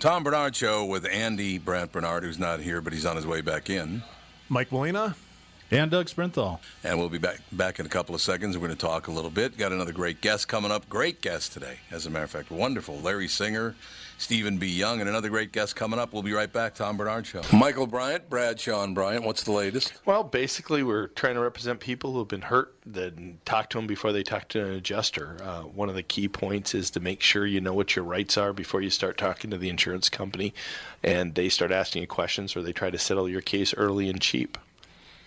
Tom Barnard Show with Andy Brandt Barnard, who's not here, but he's on his way back in. Mike Molina. And Doug Sprinthal. And we'll be back back in a couple of seconds. We're going to talk a little bit. Got another great guest coming up. Great guest today, as a matter of fact. Wonderful. Larry Singer, Stephen B. Young, and another great guest coming up. We'll be right back. Tom Barnard Show. Michael Bryant, Bradshaw Bryant. What's the latest? Well, basically, we're trying to represent people who have been hurt, then talk to them before they talk to an adjuster. Uh, one of the key points is to make sure you know what your rights are before you start talking to the insurance company and they start asking you questions or they try to settle your case early and cheap.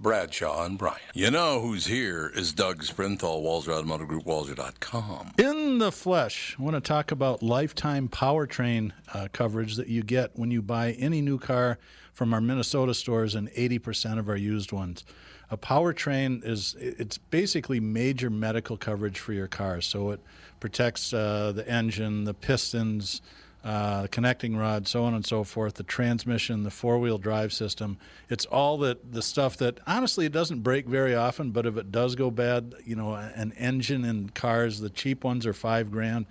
Bradshaw, and Bryant. You know who's here is Doug Sprinthal, Walser Automotive Group, Walser.com. In the flesh, I want to talk about lifetime powertrain uh, coverage that you get when you buy any new car from our Minnesota stores and 80% of our used ones. A powertrain is it's basically major medical coverage for your car. So it protects uh, the engine, the pistons, uh, connecting rod, so on and so forth, the transmission, the four wheel drive system. It's all that the stuff that honestly it doesn't break very often, but if it does go bad, you know, an engine in cars, the cheap ones are five grand.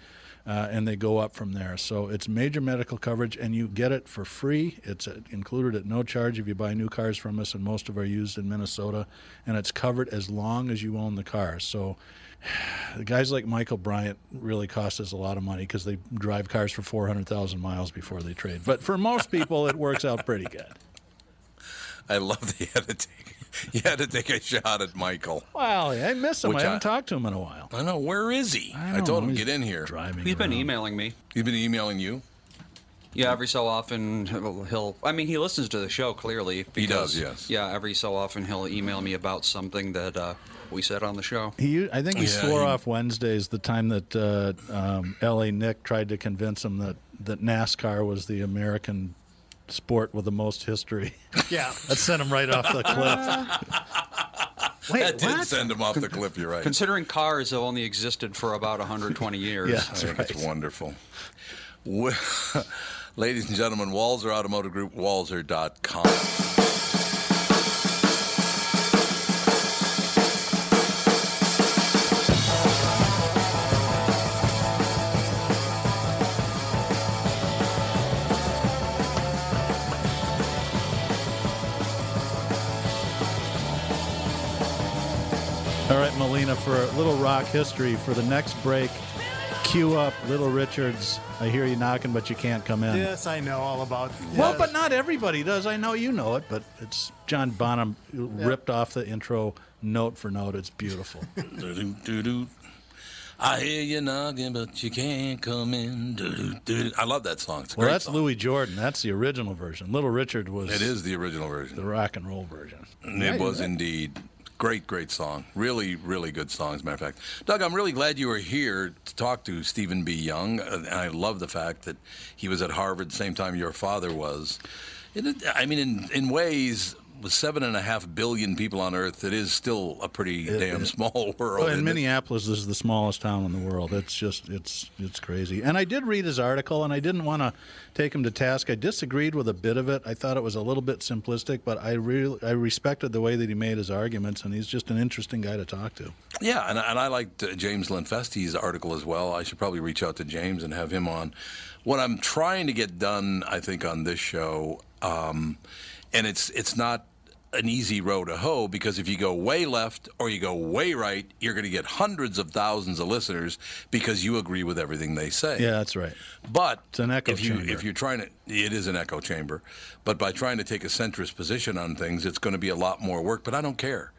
Uh, and they go up from there. So it's major medical coverage, and you get it for free. It's uh, included at no charge if you buy new cars from us, and most of our used in Minnesota. And it's covered as long as you own the car. So guys like Michael Bryant really cost us a lot of money because they drive cars for 400,000 miles before they trade. But for most people, it works out pretty good. I love that you had to take, you had to take a shot at Michael. Well, I miss him. Which I haven't I- talked to him in a while. I know. Where is he? I I, told know. him, He's get in here. Driving He's been emailing me. He's been emailing you? Yeah, every so often he'll, he'll. I mean, he listens to the show clearly. He does, yes. Yeah, every so often he'll email me about something that uh, we said on the show. He, I think he Yeah, swore he- off Wednesdays the time that uh, um, L.A. Nick tried to convince him that, that NASCAR was the American sport with the most history. Yeah. that sent him right off the cliff. Wait, that did what? send him off the cliff. You're right. Considering cars have only existed for about 120 years. Yeah. I think it's wonderful. Well, Ladies and gentlemen, Walser Automotive Group, Walser.com. little rock history, for the next break, cue up Little Richards. I hear you knocking, but you can't come in. Yes, I know all about. It. Well, but not everybody does. I know you know it, but it's John Bonham ripped off the intro note for note. It's beautiful. I hear you knocking, but you can't come in. I love that song. It's a well, great that's song. Louis Jordan. That's the original version. Little Richard was It is the original version. the rock and roll version. It was indeed. Great, great song. Really, really good song, as a matter of fact. Doug, I'm really glad you were here to talk to Stephen B. Young. Uh, And I love the fact that he was at Harvard the same time your father was. I mean, in, in ways, with seven and a half billion people on Earth, it is still a pretty damn small world. Well, and? Minneapolis is the smallest town in the world. It's just it's it's crazy. And I did read his article, and I didn't want to take him to task. I disagreed with a bit of it. I thought it was a little bit simplistic, but I really I respected the way that he made his arguments, and he's just an interesting guy to talk to. Yeah, and, and I liked uh, James Linfesti's article as well. I should probably reach out to James and have him on. What I'm trying to get done, I think, on this show, um, and it's it's not an easy row to hoe because if you go way left or you go way right, you're going to get hundreds of thousands of listeners because you agree with everything they say. Yeah, that's right. But It's an echo if you chamber. if you're trying to, it is an echo chamber. But by trying to take a centrist position on things, it's going to be a lot more work. But I don't care.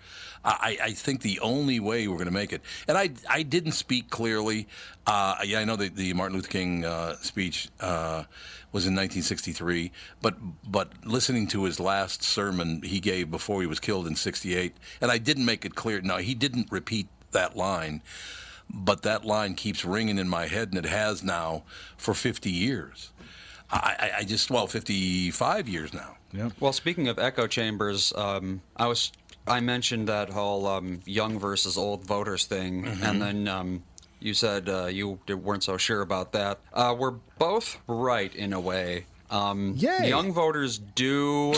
I, I think the only way we're going to make it, and I, I didn't speak clearly. Uh, yeah, I know that the Martin Luther King uh, speech uh, was in 1963, but but listening to his last sermon he gave before he was killed in '68, and I didn't make it clear. No, he didn't repeat that line but that line keeps ringing in my head, and it has now for 50 years. I, I, I just, well, 55 years now. Yep. Well, speaking of echo chambers, um, I was I mentioned that whole um, young versus old voters thing, and then um, you said uh, you weren't so sure about that. Uh, we're both right in a way. Um. Young voters do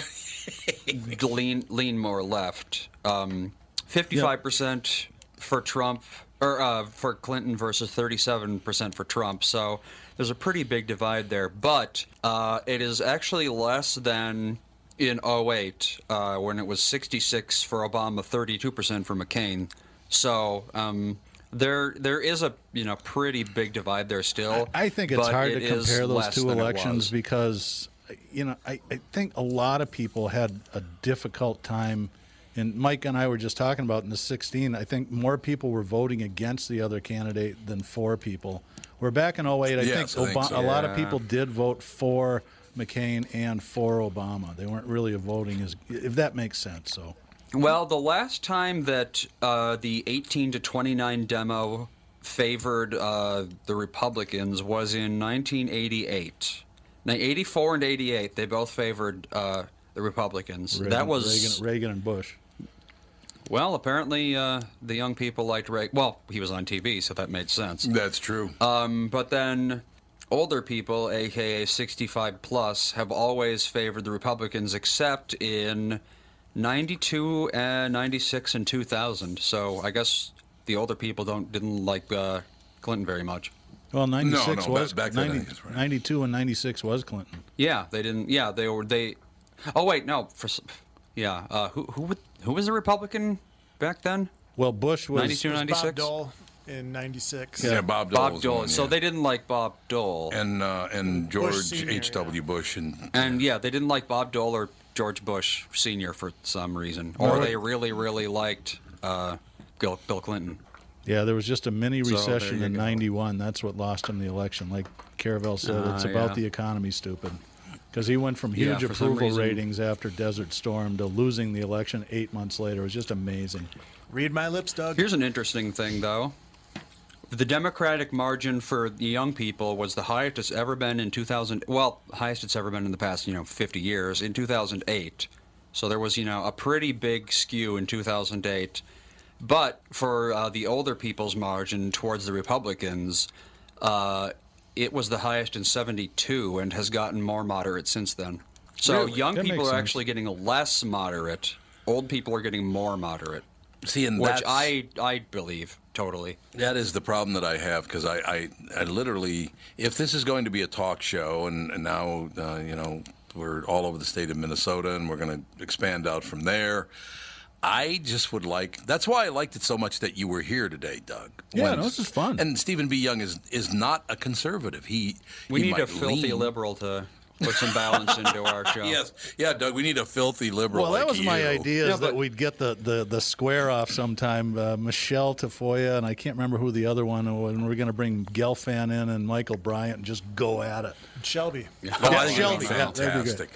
lean lean more left. Um, Fifty-five percent for Trump, or uh, for Clinton versus thirty-seven percent for Trump. So there's a pretty big divide there. But uh, it is actually less than in 08 uh, when it was 66 for Obama, 32% for McCain. So um, there there is a you know pretty big divide there still. I think it's hard it to compare those two elections because, you know, I, I think a lot of people had a difficult time. And Mike and I were just talking about in the 16, I think more people were voting against the other candidate than for people. We're back in 08. I Yes, think, I think so. a lot of people did vote for McCain and for Obama. They weren't really voting as, if that makes sense. So, Well, the last time that uh, the 18 to 29 demo favored uh, the Republicans was in 1988. Now, 84 and 88, they both favored uh, the Republicans. Reagan, that was Reagan, Reagan and Bush. well. Apparently, uh, the young people liked Reagan. Well, he was on TV, so that made sense. That's true. Um, but then older people, aka 65 plus, have always favored the Republicans, except in 92 and 96 and 2000. So I guess the older people don't didn't like uh, Clinton very much. Well, 96 no, was back- back 90 think that's right. 92 and 96 was Clinton. Yeah, they didn't. Yeah, they were they. Oh wait, no. For yeah, uh, who who who was a Republican back then? Well, Bush was 92, 96? Bob Dole in '96. yeah, Bob Dole. Bob Dole. one, So yeah. they didn't like Bob Dole. and uh, and George Senior, H. W. Bush and And yeah, they didn't like Bob Dole or George Bush Senior for some reason, or No. they really, really liked uh, Bill, Bill Clinton. Yeah, there was just a mini recession you in go. '91. That's what lost him the election. Like Carville said, it's Ah, about yeah. the economy, stupid. Because he went from huge for some approval reason- ratings after Desert Storm to losing the election eight months later. It was just amazing. Read my lips, Doug. Here's an interesting thing, though. The Democratic margin for the young people was the highest it's ever been in 2000. Well, highest it's ever been in the past, you know, 50 years. In 2008, so there was, you know, a pretty big skew in 2008. But for uh, the older people's margin towards the Republicans, uh, it was the highest in 72 and has gotten more moderate since then. So Really? young That people are sense. actually getting less moderate. Old people are getting more moderate see, and which that's, I I believe totally. That is the problem that I have because I, I, I literally, if this is going to be a talk show, and, and now, uh, you know, we're all over the state of Minnesota and we're going to expand out from there. I just would like. That's why I liked it so much that you were here today, Doug. Yeah, no, this is fun. And Stephen B. Young is is not a conservative. He We he need a filthy lean- liberal to put some balance into our show. Yes, yeah, Doug. We need a filthy liberal. Well, that like was my idea Yeah, is that we'd get the, the, the square off sometime. Uh, Michelle Tafoya, and I can't remember who the other one was. And we're going to bring Gelfand in and Michael Bryant and just go at it. Shelby. Oh, I think Shelby, it'd yeah, that'd be good. fantastic.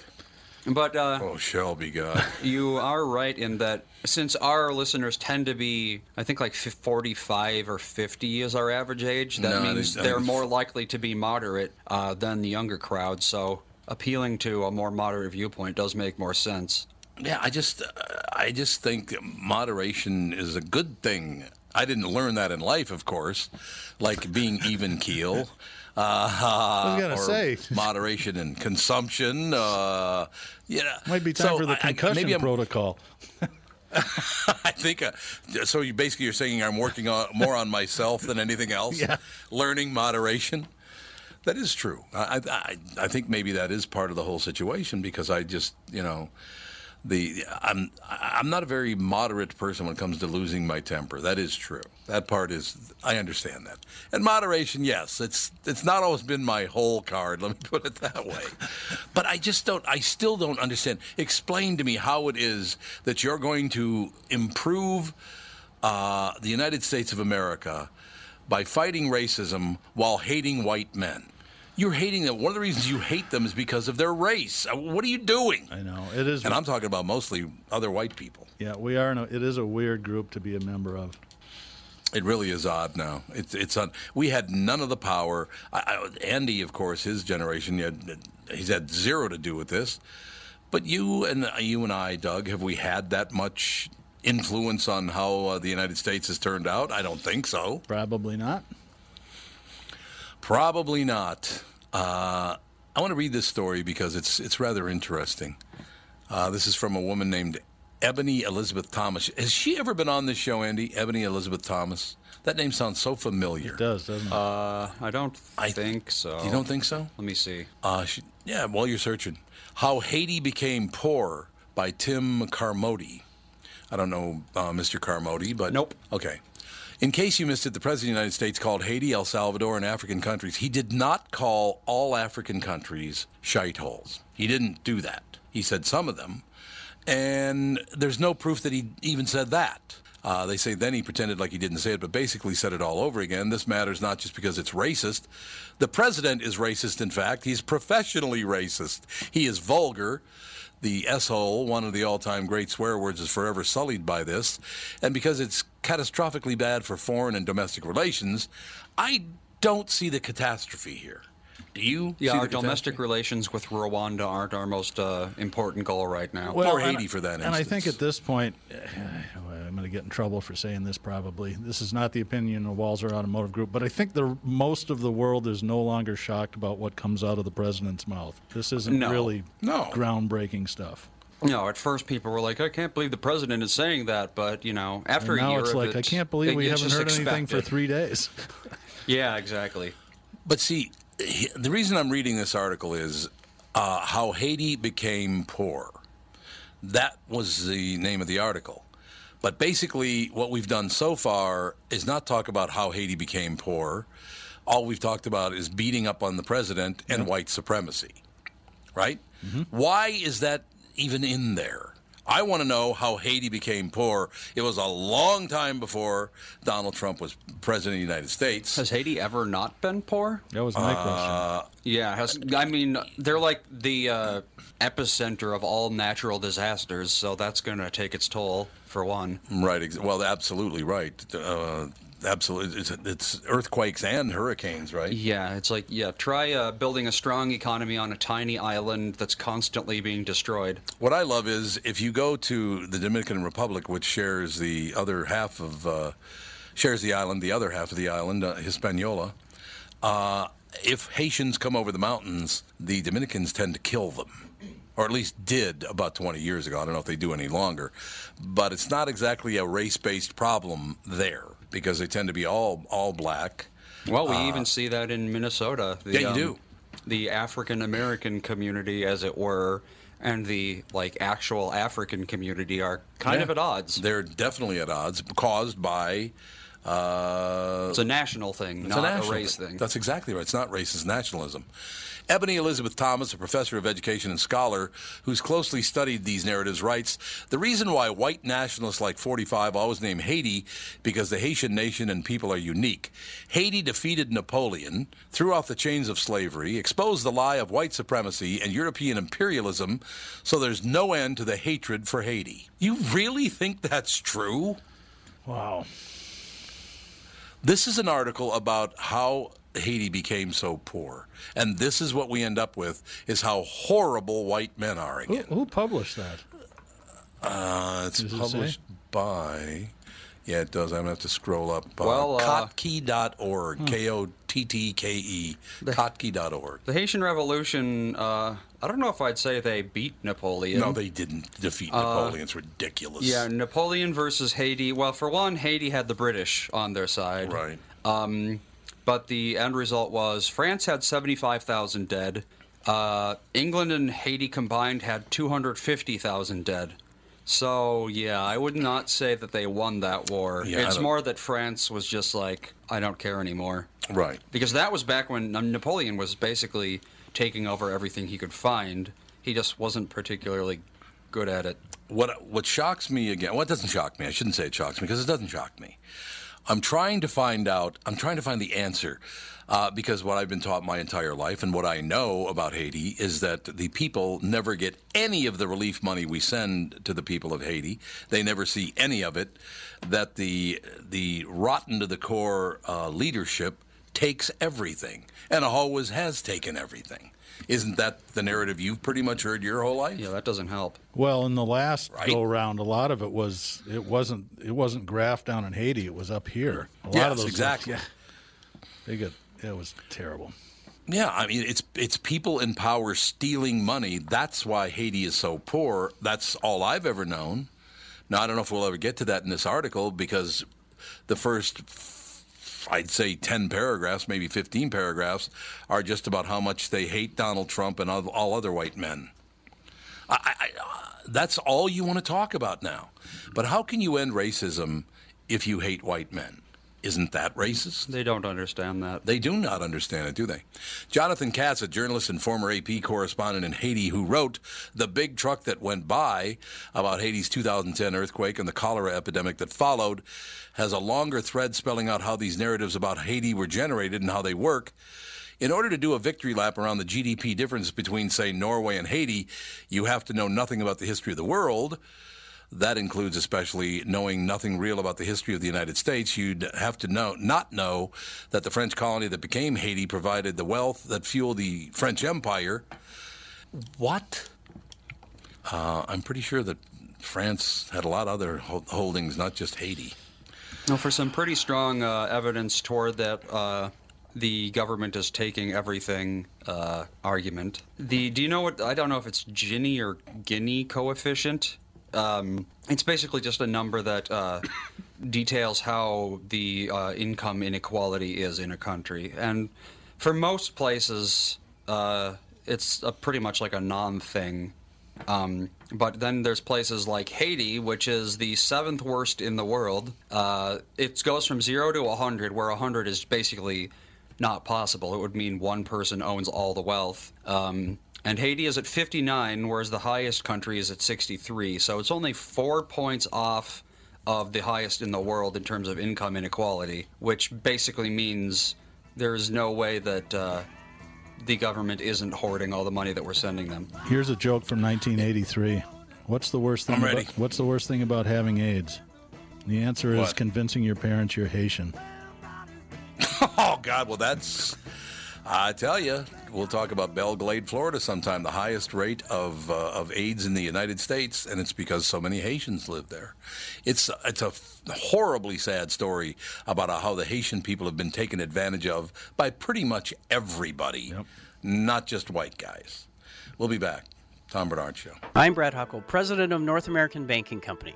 But uh, Oh, Shelby, God. you are right in that since our listeners tend to be, I think, like 45 or 50 is our average age, that No, means think- they're more likely to be moderate uh, than the younger crowd. So appealing to a more moderate viewpoint does make more sense. Yeah, I just, uh, I just think moderation is a good thing. I didn't learn that in life, of course, like being even keel. Uh, I was gonna or say. moderation in consumption. Uh, you know, Might be time so for the I- I- concussion maybe I'm- protocol. I think uh, so. You basically you're saying I'm working on more on myself than anything else. Yeah. Learning moderation. That is true. I, I I think maybe that is part of the whole situation because I just you know the I'm I'm not a very moderate person when it comes to losing my temper. That is true. That part is I understand that. And moderation, yes, it's it's not always been my whole card. Let me put it that way. But I just don't. I still don't understand. Explain to me how it is that you're going to improve uh, the United States of America by fighting racism while hating white men. You're hating them. One of the reasons you hate them is because of their race. Uh, What are you doing? I know it is. And I'm talking about mostly other white people. yeah, we are. A, it is a weird group to be a member of. It really is odd now. It's it's on. We had none of the power. I, I, Andy, of course, his generation, he had, he's had zero to do with this. But you and you and I, Doug, have we had that much influence on how uh, the United States has turned out? I don't think so. Probably not. Probably not. Uh, I want to read this story because it's it's rather interesting. Uh, this is from a woman named Ebony Elizabeth Thomas. Has she ever been on this show, Andy? Ebony Elizabeth Thomas. That name sounds so familiar. It does, doesn't it? Uh, I don't I- think so. You don't think so? Let me see. Uh, she, yeah, while you're searching. How Haiti Became Poor by Tim Carmody. I don't know uh, Mr. Carmody, but. Nope. Okay. In case you missed it, the President of the United States called Haiti, El Salvador, and African countries. He did not call all African countries shite holes. He didn't do that. He said some of them. And there's no proof that he even said that. Uh, they say then he pretended like he didn't say it, but basically said it all over again. This matters not just because it's racist. The president is racist, in fact. He's professionally racist. He is vulgar. The S-hole, one of the all-time great swear words, is forever sullied by this. And because it's catastrophically bad for foreign and domestic relations, I don't see the catastrophe here. Do you? Yeah, see our the catastrophe? domestic relations with Rwanda aren't our most uh, important goal right now. Or and- Haiti for that And I think at this point, I'm going to get in trouble for saying this probably. This is not the opinion of Walser Automotive Group, but I think the most of the world is no longer shocked about what comes out of the president's mouth. This isn't No. really No. groundbreaking stuff. No, at first people were like, "I can't believe the president is saying that," but you know, after And a now year it's of like, it, I can't believe it- we haven't just heard anything for three days. Yeah, exactly. But see, he- the reason I'm reading this article is uh, how Haiti became poor. That was the name of the article. But basically, what we've done so far is not talk about how Haiti became poor. All we've talked about is beating up on the president and white supremacy. Right? Why is that even in there? I want to know how Haiti became poor. It was a long time before Donald Trump was president of the United States. Has Haiti ever not been poor? That was my Uh, question. Yeah, has, I mean, they're like the uh, epicenter of all natural disasters, so that's going to take its toll for one. Right. Ex- well, absolutely right. Uh, absolutely. It's, it's earthquakes and hurricanes, right? Yeah, it's like yeah, try uh, building a strong economy on a tiny island that's constantly being destroyed. What I love is if you go to the Dominican Republic, which shares the other half of uh, shares the island, the other half of the island, uh, Hispaniola. Uh, if Haitians come over the mountains, the Dominicans tend to kill them, or at least did about 20 years ago. I don't know if they do any longer, but it's not exactly a race-based problem there because they tend to be all all black. Well, we even see that in Minnesota. The, Uh, Yeah, you do. The African American community, as it were, and the like actual African community are kind Yeah. of at odds. They're definitely at odds, caused by. Uh, It's a national thing, not a, national race thing. That's exactly right. It's not racist nationalism. Ebony Elizabeth Thomas, a professor of education and scholar who's closely studied these narratives, writes The reason why white nationalists like 45 always name Haiti because the Haitian nation and people are unique. Haiti defeated Napoleon, threw off the chains of slavery, exposed the lie of white supremacy and European imperialism, so there's no end to the hatred for Haiti. You really think that's true? Wow. This is an article about how Haiti became so poor. And this is what we end up with is how horrible white men are again. who published that? Uh, it's Does published say? by Yeah, it does. I'm going to have to scroll up. Uh, Well, uh, Kottke.org. Hmm. K O T T K E. Kottke.org. The Haitian Revolution, uh, I don't know if I'd say they beat Napoleon. No, they didn't defeat Napoleon. It's ridiculous. Yeah, Napoleon versus Haiti. Well, for one, Haiti had the British on their side. Right. Um, but the end result was France had 75,000 dead. Uh, England and Haiti combined had 250,000 dead. So, yeah, I would not say that they won that war. Yeah, it's more that France was just like, I don't care anymore. Right. Because that was back when Napoleon was basically taking over everything he could find. He just wasn't particularly good at it. What what shocks me again? What doesn't shock me? I shouldn't say it shocks me because it doesn't shock me. I'm trying to find out. I'm trying to find the answer uh, because what I've been taught my entire life and what I know about Haiti is that the people never get any of the relief money we send to the people of Haiti. They never see any of it. That the the rotten to the core uh, leadership takes everything and always has taken everything. Isn't that the narrative you've pretty much heard your whole life? Yeah, that doesn't help. Well, in the last Right. go round, a lot of it was it wasn't it wasn't graft down in Haiti. It was up here. A lot Yes, of those exactly. Yeah, they got it was terrible. Yeah, I mean it's it's people in power stealing money. That's why Haiti is so poor. That's all I've ever known. Now I don't know if we'll ever get to that in this article because the first I'd say 10 paragraphs, maybe 15 paragraphs are just about how much they hate Donald Trump and all, other white men. I, I, I, that's all you want to talk about now. But how can you end racism if you hate white men? Isn't that racist? They don't understand that. They do not understand it, do they? Jonathan Katz, a journalist and former AP correspondent in Haiti, who wrote The Big Truck That Went By about Haiti's 2010 earthquake and the cholera epidemic that followed, has a longer thread spelling out how these narratives about Haiti were generated and how they work. In order to do a victory lap around the GDP difference between, say, Norway and Haiti, you have to know nothing about the history of the world. That includes especially knowing nothing real about the history of the United States. You'd have to know not know that the French colony that became Haiti provided the wealth that fueled the French Empire. What? Uh, I'm pretty sure that France had a lot of other ho- holdings, not just Haiti. No, for some pretty strong uh, evidence toward that uh, the government is taking everything uh, argument. The do you know what I don't know if it's Gini or Guinea coefficient. Um, it's basically just a number that uh, details how the uh, income inequality is in a country, and for most places, uh, it's pretty much like a non-thing. Um, but then there's places like Haiti, which is the seventh worst in the world. Uh, it goes from zero to 100, where 100 is basically not possible. It would mean one person owns all the wealth. Um, and Haiti is at 59, whereas the highest country is at 63. So it's only four points off of the highest in the world in terms of income inequality, which basically means there is no way that uh, the government isn't hoarding all the money that we're sending them. Here's a joke from 1983. What's the worst thing? I'm about, ready. What's the worst thing about having AIDS? The answer is What? convincing your parents you're Haitian. Oh God! Well, that's I tell you, we'll talk about Belle Glade, Florida, sometime. The highest rate of uh, of AIDS in the United States, and it's because so many Haitians live there. It's it's a f- horribly sad story about how the Haitian people have been taken advantage of by pretty much everybody, not just white guys. We'll be back. Tom Barnard Show. I'm Brad Huckle, president of North American Banking Company.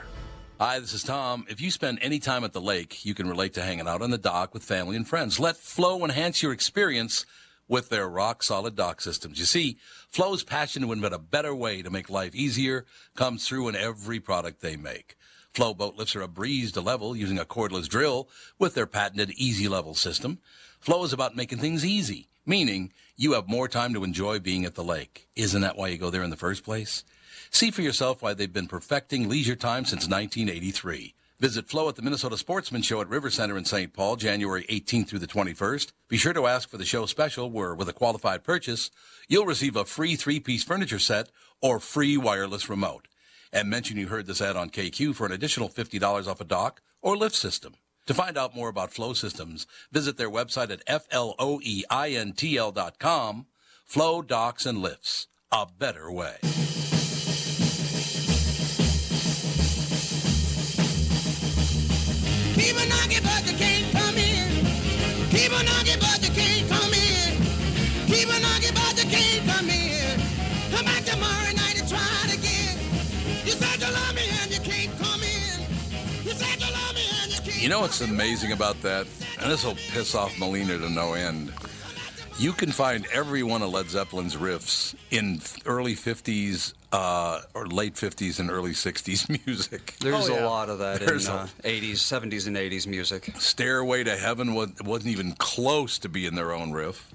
Hi, this is Tom. If you spend any time at the lake, you can relate to hanging out on the dock with family and friends. Let Floe enhance your experience with their rock solid dock systems. You see, Floe's passion to invent a better way to make life easier comes through in every product they make. Floe boat lifts are a breeze to level using a cordless drill with their patented Easy Level system. Floe is about making things easy, meaning you have more time to enjoy being at the lake. Isn't that why you go there in the first place? See for yourself why they've been perfecting leisure time since 1983. Visit Floe at the Minnesota Sportsman Show at River Center in St. Paul, January 18th through the 21st. Be sure to ask for the show special where, with a qualified purchase, you'll receive a free three-piece furniture set or free wireless remote. And mention you heard this ad on KQ for an additional $50 off a dock or lift system. To find out more about Floe Systems, visit their website at floeintl.com. Floe Docks and Lifts. a better way. Keep knocking, but you can't come in. Keep knocking, but you can't come in. Keep knocking, but you can't come in. Come back tomorrow night and try it again. You said you love me and you can't come in. You said you love me and you can't. You know what's amazing about that? And this will piss off Melina to no end. You can find every one of Led Zeppelin's riffs in early 50s uh, or late 50s and early 60s music. There's Oh, yeah. a lot of that There's in a- uh, 80s, 70s, and 80s music. Stairway to Heaven wasn't even close to being their own riff.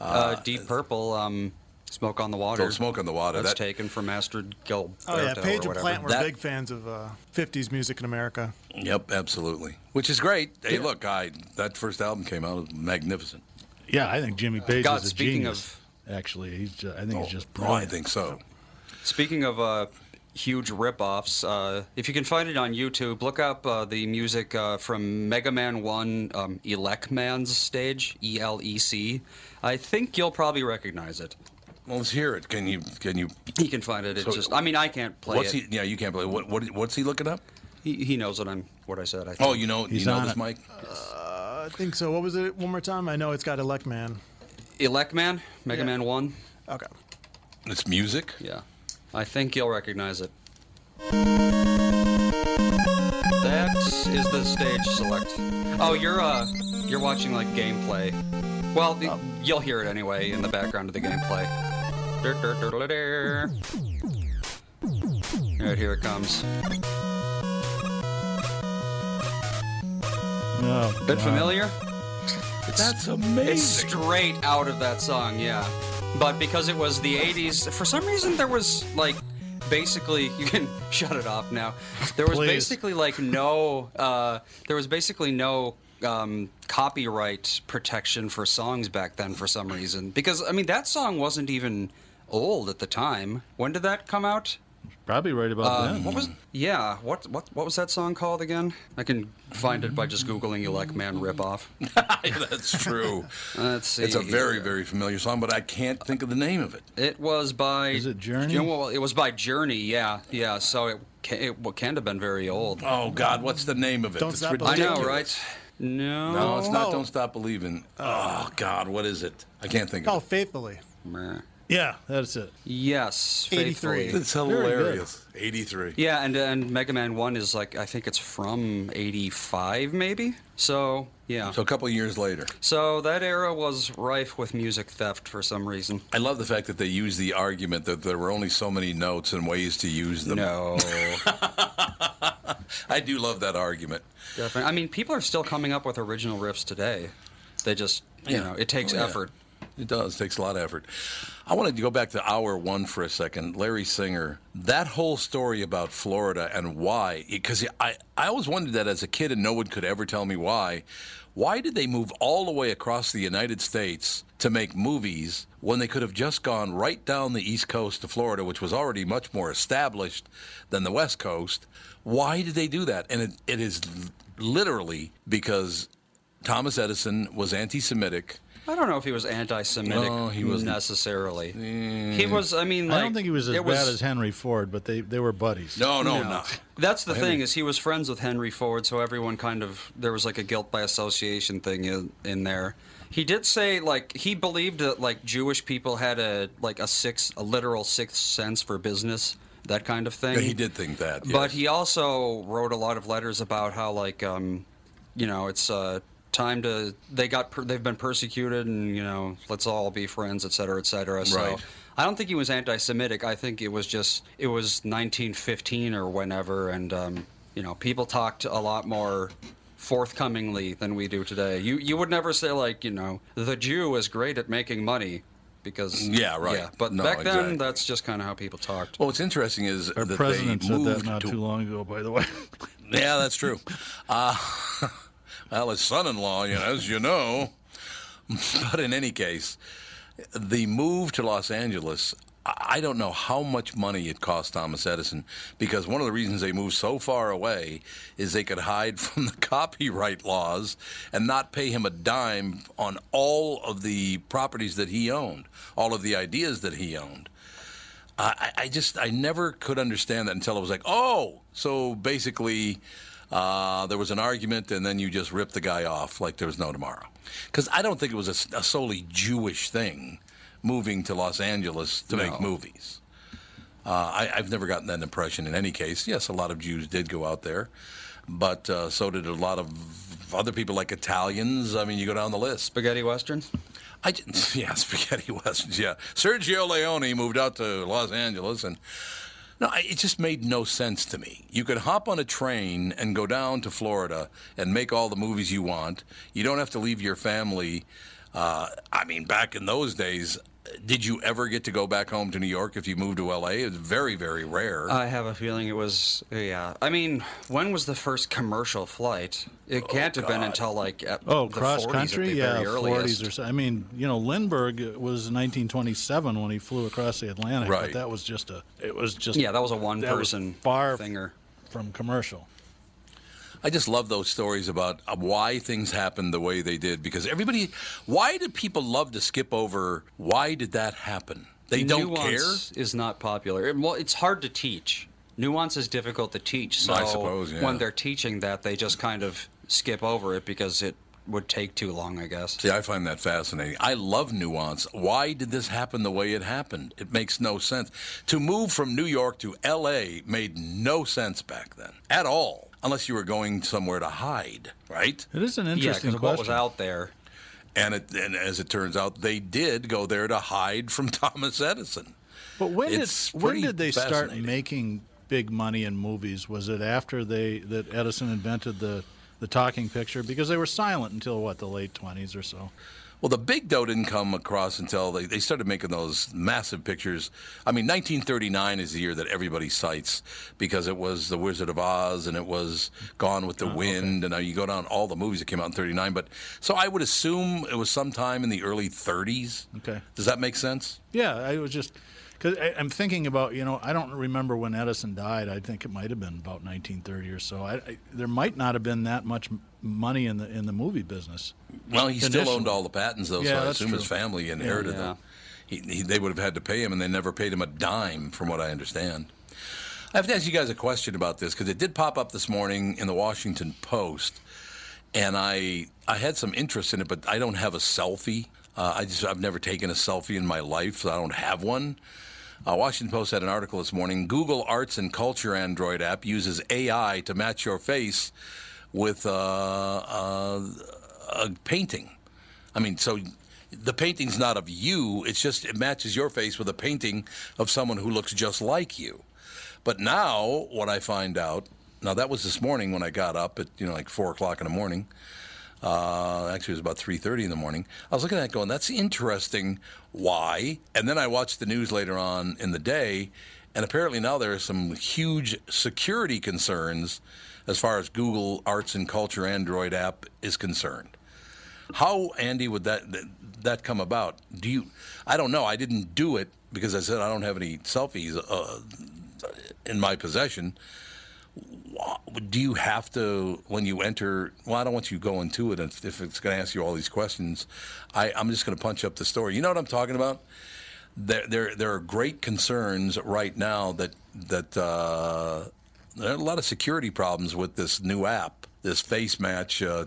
Uh, Deep Purple, um, Smoke on the Water. So Smoke on the Water. That's That- taken from Astrud Gilberto Oh yeah, Page and whatever. Plant were That- big fans of uh, '50s music in America. Yep, absolutely. Which is great. Hey, look, I that first album came out, it was magnificent. Yeah, I think Jimmy Page God, is a speaking genius. Actually, he's just, I think he's just Oh, I think so. Speaking of uh, huge rip-offs, uh, if you can find it on YouTube, look up uh, the music uh, from Mega Man 1 um, Elec Man's stage, E L E C. I think you'll probably recognize it. Well, let's hear it. Can you? Can you? He can find it. It's So- just, I mean, I can't play What's it. he? Yeah, you can't play. What? what what's he looking up? He, he knows what I'm, what I said. I think. Oh, you know, He's you know this, it. Mike. I think so. What was it? One more time. I know it's got Elect Man. Elec Man, Mega Yeah. Man 1. Okay. It's music. Yeah, I think you'll recognize it. That is the stage select. Oh, you're uh, you're watching like gameplay. Well, the, you'll hear it anyway in the background of the gameplay. Dur, dur, dur, dur, dur. All right, here it comes. Oh, Bit God. familiar? That's It's straight out of that song, yeah. But because it was the 80s, for some reason there was like basically you can shut it off now. There was Please. basically like no uh, there was basically no um, copyright protection for songs back then for some reason. Because I mean that song wasn't even old at the time. When did that come out? Probably right about Uh, then. what was yeah? What what what was that song called again? I can find it by just googling "Elect Man ripoff." That's true. Let's see. It's a very, very familiar song, but I can't think of the name of it. It was by. Is it Journey? Yeah, well, it was by Journey. Yeah, yeah. So it can, it well, can't have been very old. Oh God, what's the name of it? Don't it's Stop I know, right? No. No, it's not. Oh. Don't stop believing. Oh God, what is it? I can't think Oh, of it. Oh, Faithfully. Meh. Yeah, that's it. Yes. 83. faithfully. It's hilarious. Eighty-three. Yeah, and and Mega Man One is like I think it's from '85 maybe. So yeah. So a couple of years later, So that era was rife with music theft for some reason. I love the fact that they use the argument that there were only so many notes and ways to use them. No. I do love that argument. Definitely. I mean, people are still coming up with original riffs today. They just, you Yeah. know, it takes Oh, yeah. effort. It does. takes a lot of effort. I wanted to go back to hour one for a second. Larry Singer, that whole story about Florida and why, because I, I always wondered that as a kid and no one could ever tell me why. Why did they move all the way across the United States to make movies when they could have just gone right down the East Coast to Florida, which was already much more established than the West Coast? Why did they do that? And it, it is literally because Thomas Edison was anti Semitic. I don't know if he was anti-Semitic No, he wasn't. necessarily. He was. I mean, like, I don't think he was as it bad as Henry Ford, but they, they were buddies. No, no, No. no. That's the Henry- thing is he was friends with Henry Ford, so everyone kind of there was like a guilt by association thing in, in there. He did say like he believed that like Jewish people had a like a six a literal sixth sense for business, that kind of thing. Yeah, he did think that. But he also wrote a lot of letters about how like um, you know it's uh, time to they got per, they've been persecuted and you know let's all be friends, et cetera, et cetera. So Right. I don't think he was anti-Semitic. I think it was just it was 1915 or whenever, and um, you know people talked a lot more forthcomingly than we do today. You you would never say like you know the Jew is great at making money. Because Yeah, right. Yeah, but No, back then, exactly. that's just kind of how people talked. Well, what's interesting is Our that president they said moved that not to. too long ago, by the way. Yeah, that's true. Uh, well, his son-in-law, you know, as you know. But in any case, the move to Los Angeles, I don't know how much money it cost Thomas Edison because one of the reasons they moved so far away is they could hide from the copyright laws and not pay him a dime on all of the properties that he owned, all of the ideas that he owned. I, I just I never could understand that until I was like, oh, so basically uh, there was an argument and then you just ripped the guy off like there was no tomorrow. Because I don't think it was a, a solely Jewish thing moving to Los Angeles to make movies. Uh, I, I've never gotten that impression in any case. Yes, a lot of Jews did go out there, but uh, so did a lot of other people like Italians. I mean, you go down the list. Spaghetti westerns. I yeah, spaghetti westerns. Yeah, Sergio Leone moved out to Los Angeles, and no, it just made no sense to me. You could hop on a train and go down to Florida and make all the movies you want. You don't have to leave your family. Uh, I mean, back in those days, did you ever get to go back home to New York if you moved to L.A.? It's very, very rare. I have a feeling it was. Yeah. I mean, when was the first commercial flight? It oh, can't have been until like at Oh, the cross 40s country, at the yeah, very 40s or so. I mean, you know, Lindbergh was 1927 when he flew across the Atlantic, Right. but that was just a. It was just. Yeah, that was a one-person far thinger. from commercial. I just love those stories about uh, why things happened the way they did because everybody. Why do people love to skip over? Why did that happen? They don't care. Nuance is not popular. Well, it's hard to teach. Nuance is difficult to teach. So I suppose, yeah. when they're teaching that, they just kind of skip over it because it would take too long, I guess. See, I find that fascinating. I love nuance. Why did this happen the way it happened? It makes no sense. To move from New York to L.A. made no sense back then at all, unless you were going somewhere to hide, right? It is an interesting Yeah, interesting because what was out there. And, it, and as it turns out, they did go there to hide from Thomas Edison. But when did It's when did they start making big money in movies? Was it after they that Edison invented the the talking picture? Because they were silent until what the late 20s or so. Well, the big dough didn't come across until they, they started making those massive pictures. I mean, 1939 is the year that everybody cites because it was The Wizard of Oz and it was Gone with the oh, Wind. And now you go down all the movies that came out in 39. But so I would assume it was sometime in the early 30s. Okay. Does that make sense? Yeah, I was just because I'm thinking about you know I don't remember when Edison died. I think it might have been about 1930 or so. I, I, there might not have been that much money in the in the movie business. Well, he still owned all the patents, though, Yeah, so I assume his family inherited Yeah. them. He, he, they would have had to pay him, and they never paid him a dime, from what I understand. I have to ask you guys a question about this because it did pop up this morning in the Washington Post, and I I had some interest in it, but I don't have a selfie. Uh, I just I've never taken a selfie in my life, so I don't have one. Uh, Washington Post had an article this morning. Google Arts and Culture Android app uses AI to match your face with uh, uh, a painting. I mean, so the painting's not of you; it's just it matches your face with a painting of someone who looks just like you. But now, what I find out now that was this morning when I got up at you know like four o'clock in the morning. Uh, actually, it was about three thirty in the morning. I was looking at it going, "That's interesting. Why?" And then I watched the news later on in the day, and apparently now there are some huge security concerns as far as Google Arts and Culture Android app is concerned. How, Andy, would that that come about? Do you? I don't know. I didn't do it because I said I don't have any selfies uh, in my possession. Do you have to when you enter? Well, I don't want you going to it if, if it's going to ask you all these questions. I, I'm just going to punch up the story. You know what I'm talking about? There, there, there are great concerns right now that that uh, there are a lot of security problems with this new app, this face match uh,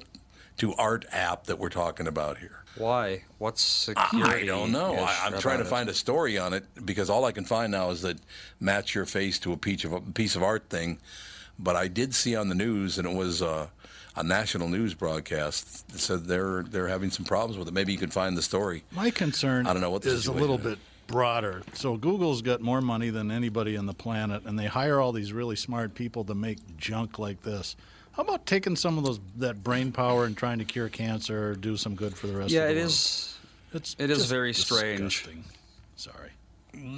to art app that we're talking about here. Why? What's security? I don't know. I, I'm trying to find a story on it because all I can find now is that match your face to a piece of a piece of art thing. But I did see on the news, and it was uh, a national news broadcast that said they're they're having some problems with it. Maybe you can find the story. My concern I don't know what the is a little is. bit broader. So Google's got more money than anybody on the planet, and they hire all these really smart people to make junk like this. How about taking some of those that brain power and trying to cure cancer or do some good for the rest Yeah, of the it world? is. It's it is just very strange. disgusting. Sorry.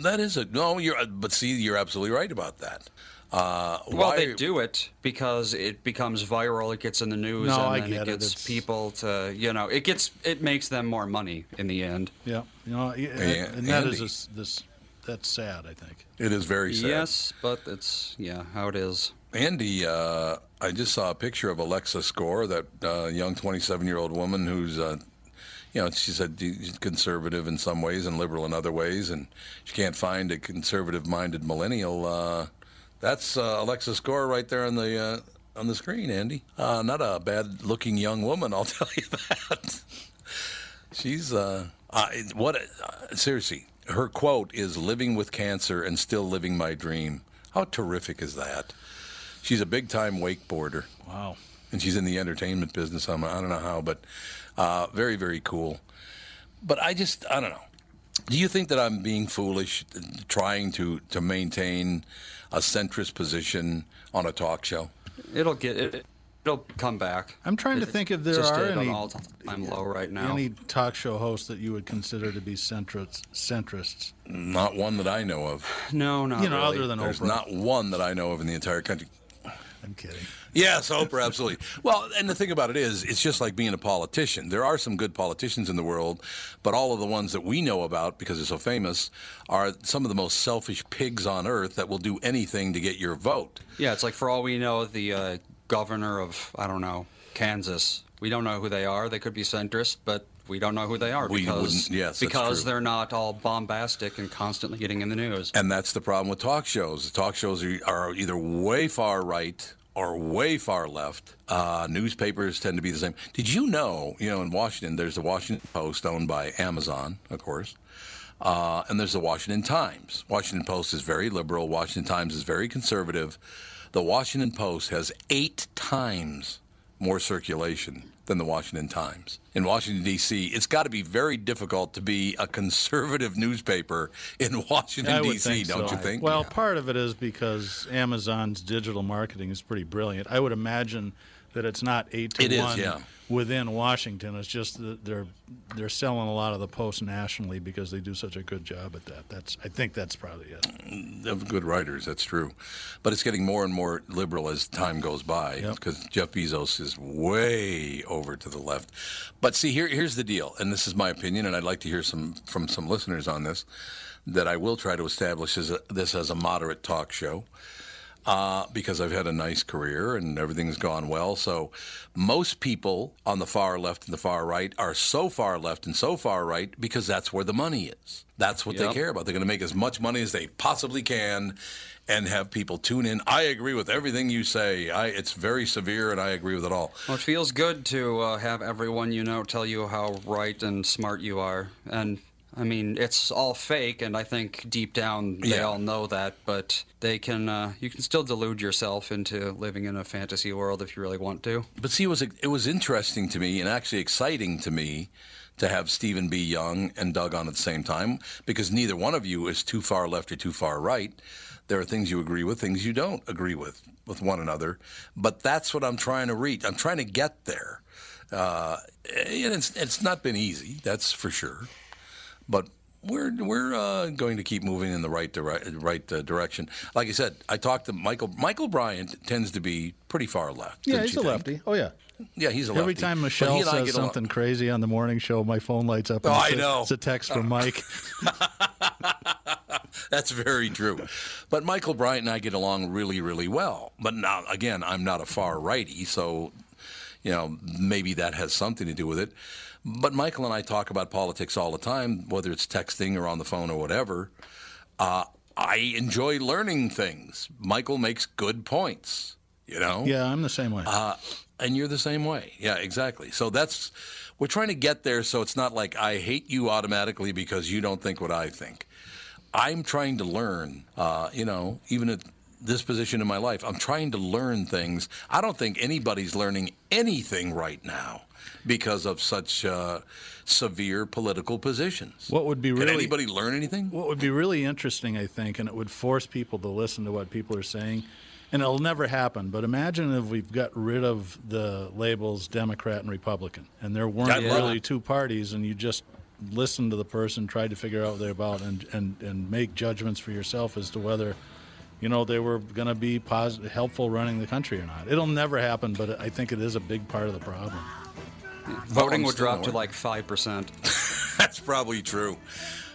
That is a no. You're but see, you're absolutely right about that. Uh, Well, why- they do it because it becomes viral. It gets in the news, No, and I then get it it. gets It's- people to, you know, it gets it makes them more money in the end. Yeah, you know, Yeah, and that is Andy. this, this that's sad. I think. It is very sad. Yes, but it's yeah how it is. Andy, uh, I just saw a picture of Alexa Score, that uh, young 27 year old woman who's, uh, you know, she said she's conservative in some ways and liberal in other ways, and she can't find a conservative minded millennial. Uh, that's uh, Alexa Score right there on the. Uh, on the screen, Andy. Uh, not a bad-looking young woman, I'll tell you that. She's uh, uh what? Uh, seriously, her quote is "Living with cancer and still living my dream." How terrific is that? She's a big-time wakeboarder. Wow. And she's in the entertainment business. I'm, I don't know how, but uh, very, very cool. But I just, I don't know. Do you think that I'm being foolish, trying to to maintain a centrist position on a talk show? It'll get it. It'll come back. I'm trying to It- think if there just are any an all-time low right now. any talk show hosts that you would consider to be centrists. Centrists. Not one that I know of. no, not you know, really. other than There's Oprah. not one that I know of in the entire country. I'm kidding. Yes, Oprah, absolutely. Well, and the thing about it is, it's just like being a politician. There are some good politicians in the world, but all of the ones that we know about because they're so famous are some of the most selfish pigs on earth that will do anything to get your vote. Yeah, it's like for all we know, the uh, governor of I don't know Kansas. We don't know who they are. They could be centrist, but we don't know who they are because yes, because they're not all bombastic and constantly getting in the news. And that's the problem with talk shows. The talk shows are, are either way far right or way far left. Uh, newspapers tend to be the same. Did you know, you know, in Washington, there's the Washington Post owned by Amazon, of course. Uh, and there's the Washington Times. Washington Post is very liberal. Washington Times is very conservative. The Washington Post has eight times more circulation than the Washington Times. In Washington, D.C., it's got to be very difficult to be a conservative newspaper in Washington, D.C., don't so. you think? Well, part of it is because Amazon's digital marketing is pretty brilliant. I would imagine that it's not eight to It is, one yeah. within Washington. It's just that they're they're selling a lot of the posts nationally because they do such a good job at that. That's I think that's probably it. Mm, of good writers, that's true. But it's getting more and more liberal as time goes by Yep. because Jeff Bezos is way over to the left. But see, here, here's the deal, and this is my opinion, and I'd like to hear some from some listeners on this. That I will try to establish as a, this as a moderate talk show. Uh, because I've had a nice career and everything's gone well. So, most people on the far left and the far right are so far left and so far right because that's where the money is. That's what they care about. They're going to make as much money as they possibly can and have people tune in. I agree with everything you say. I, it's very severe, and I agree with it all. Well, it feels good to uh, have everyone you know tell you how right and smart you are. And I mean, it's all fake, and I think deep down they Yeah. all know that. But they can, uh, you can still delude yourself into living in a fantasy world if you really want to. But see, it was it was interesting to me and actually exciting to me to have Stephen B. Young and Doug on at the same time because neither one of you is too far left or too far right. There are things you agree with, things you don't agree with with one another. But that's what I'm trying to reach. I'm trying to get there, uh, and it's it's not been easy. That's for sure. But we're we're uh, going to keep moving in the right dire- right uh, direction. Like I said, I talked to Michael. Michael Bryant tends to be pretty far left. Yeah, he's a think? lefty. Oh yeah. Yeah, he's a lefty. Every time Michelle he and I says something crazy on the morning show, my phone lights up. And Oh, I says- know. It's a text from Mike. That's very true. But Michael Bryant and I get along really, really well. But now, again, I'm not a far righty, so you know maybe that has something to do with it. But Michael and I talk about politics all the time, whether it's texting or on the phone or whatever. Uh, I enjoy learning things. Michael makes good points. You know. yeah, I'm the same way. Uh, and you're the same way. Yeah, exactly. So that's we're trying to get there so it's not like I hate you automatically because you don't think what I think. I'm trying to learn, uh, you know, even at this position in my life, I'm trying to learn things. I don't think anybody's learning anything right now because of such uh, severe political positions. What would be Can really- anybody learn anything? What would be really interesting, I think, and it would force people to listen to what people are saying, and it'll never happen. But imagine if we've got rid of the labels Democrat and Republican, and there weren't I'd really two parties, and you just listened to the person, tried to figure out what they're about, and, and, and make judgments for yourself as to whether. You know they were going to be positive, helpful running the country or not. It'll never happen, but I think it is a big part of the problem. Voting would drop to like five percent. That's probably true.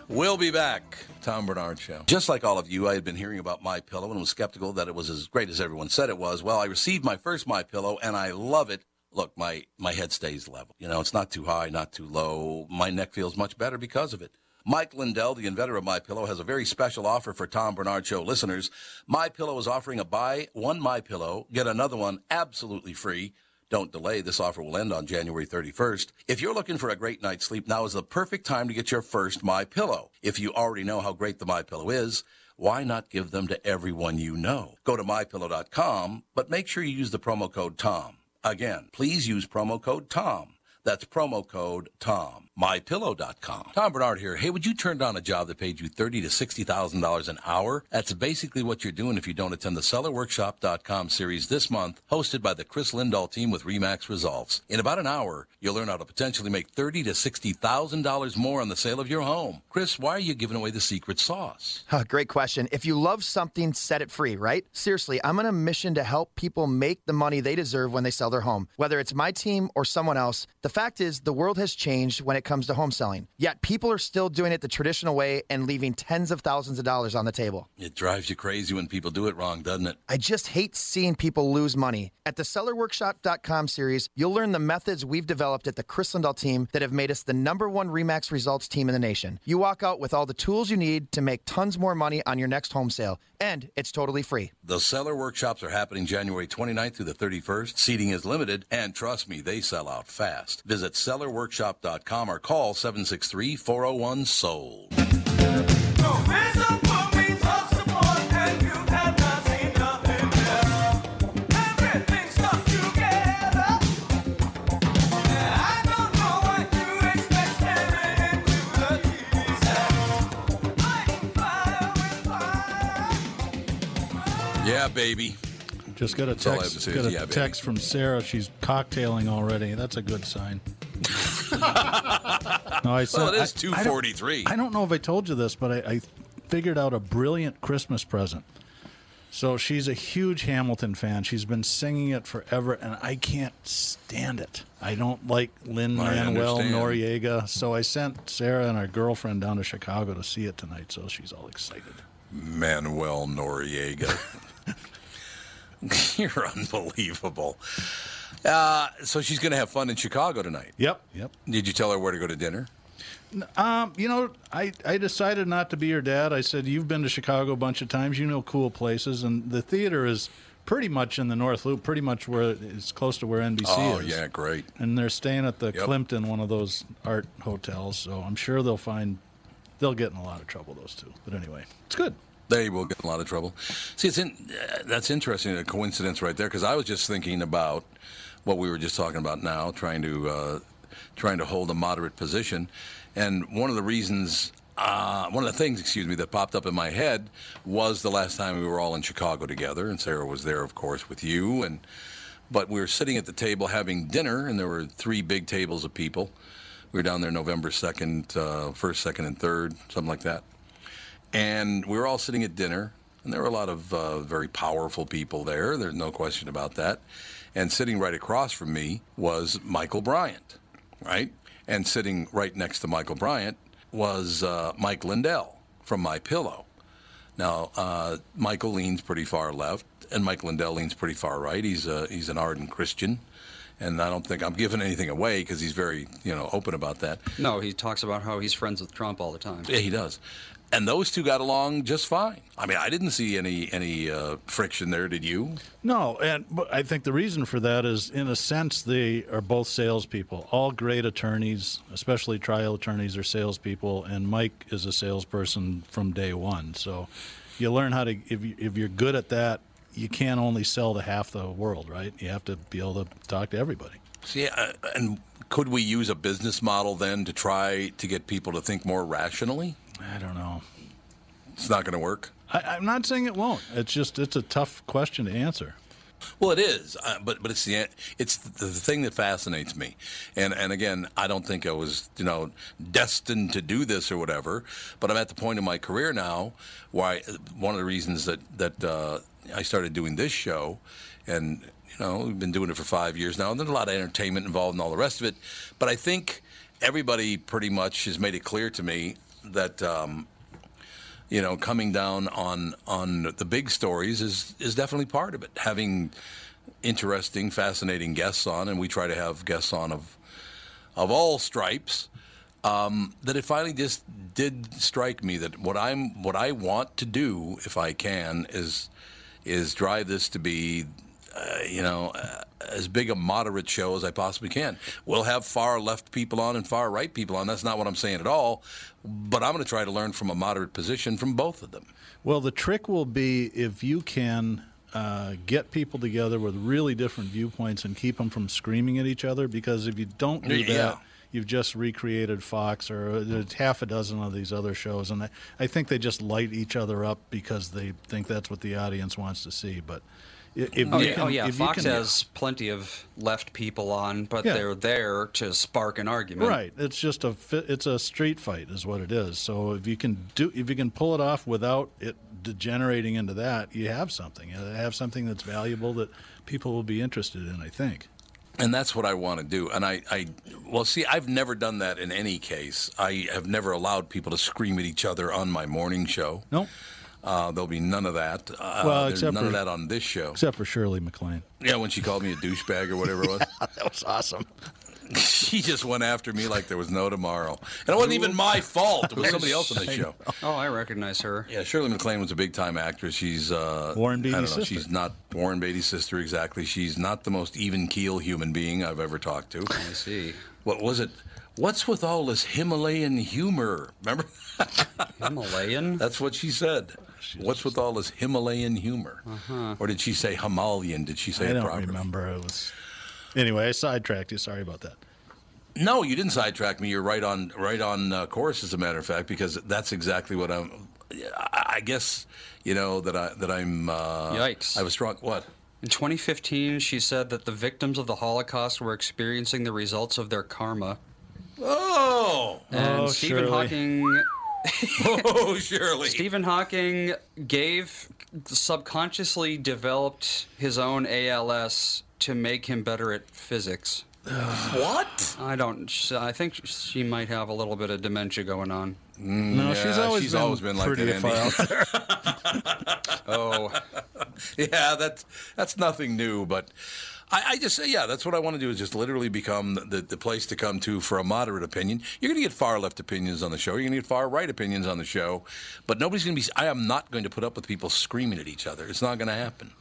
We'll be back. Tom Barnard Show. Just like all of you, I had been hearing about My Pillow and was skeptical that it was as great as everyone said it was. Well, I received my first My Pillow and I love it. Look, my my head stays level. You know, it's not too high, not too low. My neck feels much better because of it. Mike Lindell, the inventor of My Pillow, has a very special offer for Tom Barnard Show listeners. My Pillow is offering a buy one My Pillow, get another one absolutely free. Don't delay. This offer will end on January 31st. If you're looking for a great night's sleep, now is the perfect time to get your first My Pillow. If you already know how great the My Pillow is, why not give them to everyone you know? Go to mypillow.com, but make sure you use the promo code TOM. Again, please use promo code TOM. That's promo code TOM. MyPillow.com. Tom Barnard here. Hey, would you turn down a job that paid you thirty to sixty thousand dollars an hour? That's basically what you're doing if you don't attend the SellerWorkshop.com series this month, hosted by the Chris Lindahl team with Remax Results. In about an hour, you'll learn how to potentially make thirty to sixty thousand dollars more on the sale of your home. Chris, why are you giving away the secret sauce? Huh, great question. If you love something, set it free, right? Seriously, I'm on a mission to help people make the money they deserve when they sell their home. Whether it's my team or someone else, the fact is the world has changed when it comes to home selling. Yet people are still doing it the traditional way and leaving tens of thousands of dollars on the table. It drives you crazy when people do it wrong, doesn't it? I just hate seeing people lose money. At the sellerworkshop.com series, you'll learn the methods we've developed at the Chris Lindahl team that have made us the number one Remax results team in the nation. You walk out with all the tools you need to make tons more money on your next home sale, and it's totally free. The seller workshops are happening January 29th through the 31st. Seating is limited, and trust me, they sell out fast. Visit sellerworkshop.com or call 763 401 SOLD. Yeah, baby. Just got a text, got a yeah, text from Sarah. She's cocktailing already. That's a good sign. No, I said, Well, it is I- I don't- 243. I don't know if I told you this, but I, I figured out a brilliant Christmas present. So she's a huge Hamilton fan. She's been singing it forever, and I can't stand it. I don't like Lin I Manuel. Noriega. So I sent Sarah and her girlfriend down to Chicago to see it tonight. So she's all excited. Manuel Noriega. You're unbelievable. Uh, so she's going to have fun in Chicago tonight. Yep, yep. Did you tell her where to go to dinner? Um, you know, I, I decided not to be your dad. I said, You've been to Chicago a bunch of times. You know cool places. And the theater is pretty much in the North Loop, pretty much where it's close to where NBC oh, is. Oh, yeah, great. And they're staying at the Yep. Kimpton, one of those art hotels. So I'm sure they'll find, they'll get in a lot of trouble, those two. But anyway, it's good. They will get a lot of trouble. See, it's in, uh, that's interesting, a coincidence right there, because I was just thinking about what we were just talking about now, trying to uh, trying to hold a moderate position, and one of the reasons, uh, one of the things, excuse me, that popped up in my head was the last time we were all in Chicago together, and Sarah was there, of course, with you, and but we were sitting at the table having dinner, and there were three big tables of people. We were down there November second, uh, first, second, and third, something like that and we were all sitting at dinner, and there were a lot of uh, very powerful people there. There's no question about that. And sitting right across from me was Michael Bryant, right? And sitting right next to Michael Bryant was uh, Mike Lindell from My Pillow. Now, uh, Michael leans pretty far left, and Mike Lindell leans pretty far right. He's a, he's an ardent Christian, and I don't think I'm giving anything away because he's very you know open about that. No, he talks about how he's friends with Trump all the time. Yeah, he does. And those two got along just fine. I mean, I didn't see any any uh, friction there. Did you? No, and but I think the reason for that is, in a sense, they are both salespeople. All great attorneys, especially trial attorneys, are salespeople, and Mike is a salesperson from day one. So, you learn how to if you, if you're good at that, you can't only sell to half the world, right? You have to be able to talk to everybody. See, uh, and could we use a business model then to try to get people to think more rationally? I don't know. It's not going to work. I, I'm not saying it won't. It's just it's a tough question to answer. Well, it is, uh, but but it's the it's the, the thing that fascinates me, and and again, I don't think I was you know destined to do this or whatever, but I'm at the point in my career now where I, one of the reasons that that uh, I started doing this show, and you know we've been doing it for five years now, and there's a lot of entertainment involved and all the rest of it, but I think everybody pretty much has made it clear to me that um, you know coming down on on the big stories is is definitely part of it. Having interesting, fascinating guests on, and we try to have guests on of of all stripes. Um, that it finally just did strike me that what I'm what I want to do, if I can, is is drive this to be, uh, you know, uh, as big a moderate show as I possibly can. We'll have far left people on and far right people on. That's not what I'm saying at all. But I'm going to try to learn from a moderate position from both of them. Well, the trick will be if you can uh, get people together with really different viewpoints and keep them from screaming at each other. Because if you don't do Yeah. that, you've just recreated Fox or there's half a dozen of these other shows, and I, I think they just light each other up because they think that's what the audience wants to see. But if Oh you yeah, can, oh, yeah. if you Fox can- has plenty of left people on, but Yeah. they're there to spark an argument. Right. It's just a it's a street fight is what it is. So if you can do if you can pull it off without it degenerating into that, you have something. You have something that's valuable that people will be interested in, I think. And that's what I want to do. And I, I, well, see, I've never done that in any case. I have never allowed people to scream at each other on my morning show. Nope. Uh, there'll be none of that. Uh, Well, except none for- of that on this show. Except for Shirley MacLaine. Yeah, when she called me a douchebag or whatever it was. that was awesome. she just went after me like there was no tomorrow. And it wasn't even my fault. It was somebody else on the show. Oh, I recognize her. Yeah, Shirley MacLaine was a big time actress. She's uh, Warren I Beatty's don't know. sister. She's not Warren Beatty's sister exactly. She's not the most even keel human being I've ever talked to. I see. What was it? What's with all this Himalayan humor? Remember? Himalayan. That's what she said. What's with all this Himalayan humor? Or did she say Himalayan? Did she say I it don't remember. It was anyway. I sidetracked you. Sorry about that. No, you didn't sidetrack me. You're right on right on uh, course, as a matter of fact, because that's exactly what I'm. I I guess you know that I that I'm. Uh, Yikes. I was strong. What? In 2015, she said that the victims of the Holocaust were experiencing the results of their karma. Oh, And Oh, Stephen Shirley. Hawking oh, Shirley. Stephen Hawking gave subconsciously developed his own ALS to make him better at physics. What? I don't. I think she might have a little bit of dementia going on. Mm, no, she's always she's been always been like pretty that, Andy. Oh, Yeah, that's that's nothing new, but. I, I just say, yeah, that's what I want to do is just literally become the, the place to come to for a moderate opinion. You're going to get far left opinions on the show. You're going to get far right opinions on the show, but nobody's going to be. I am not going to put up with people screaming at each other. It's not going to happen.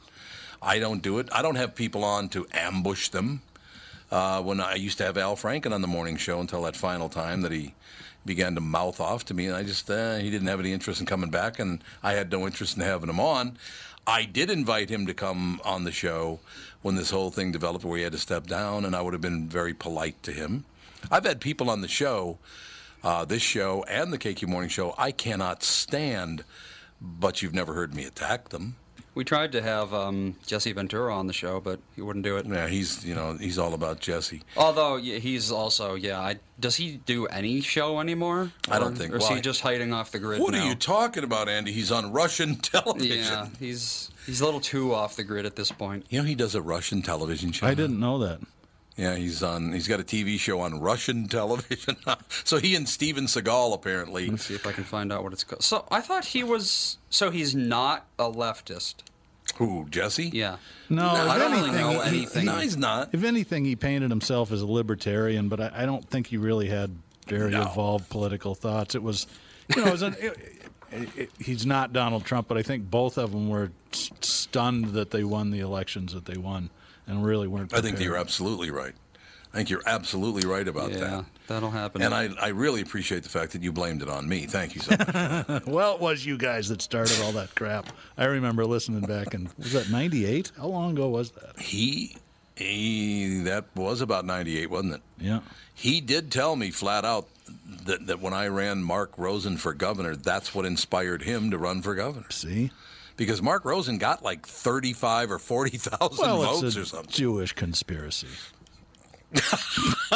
I don't do it. I don't have people on to ambush them. Uh, when I used to have Al Franken on the morning show until that final time that he began to mouth off to me, and I just uh, he didn't have any interest in coming back, and I had no interest in having him on. I did invite him to come on the show when this whole thing developed, where he had to step down, and I would have been very polite to him. I've had people on the show, uh, this show and the KQ Morning Show, I cannot stand, but you've never heard me attack them. We tried to have um, Jesse Ventura on the show, but he wouldn't do it. Yeah, he's you know he's all about Jesse. Although yeah, he's also yeah. I, does he do any show anymore? I don't Or- think- Or is why? he just hiding off the grid What now? are you talking about, Andy? He's on Russian television. Yeah, he's he's a little too off the grid at this point. You know he does a Russian television show. I didn't know that. Yeah, he's on. He's got a TV show on Russian television. so he and Steven Seagal apparently. Let's see if I can find out what it's called. So I thought he was. So he's not a leftist. Who Jesse? Yeah. No, No, I don't really anything, know he- anything. No, he's not. If anything, he painted himself as a libertarian, but I, I don't think he really had very No. evolved political thoughts. It was, you know, it was an, it, it, it- he's not Donald Trump, but I think both of them were s- stunned that they won the elections that they won, and really weren't. I think that you're absolutely right. I think you're absolutely right about Yeah, that. that'll happen. And I, I really appreciate the fact that you blamed it on me. Thank you so much. Well, it was you guys that started all that crap. I remember listening back in was that '98? How long ago was that? he, he, that was about '98, wasn't it? Yeah. He did tell me flat out that, that when I ran Mark Rosen for governor, that's what inspired him to run for governor. See, Because Mark Rosen got like 35 or 40,000 well, votes or something. Jewish conspiracy.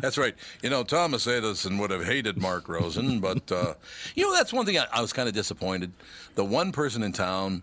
That's right. You know, Thomas Edison would have hated Mark Rosen, but uh, you know that's one thing I, I was kind of disappointed. The one person in town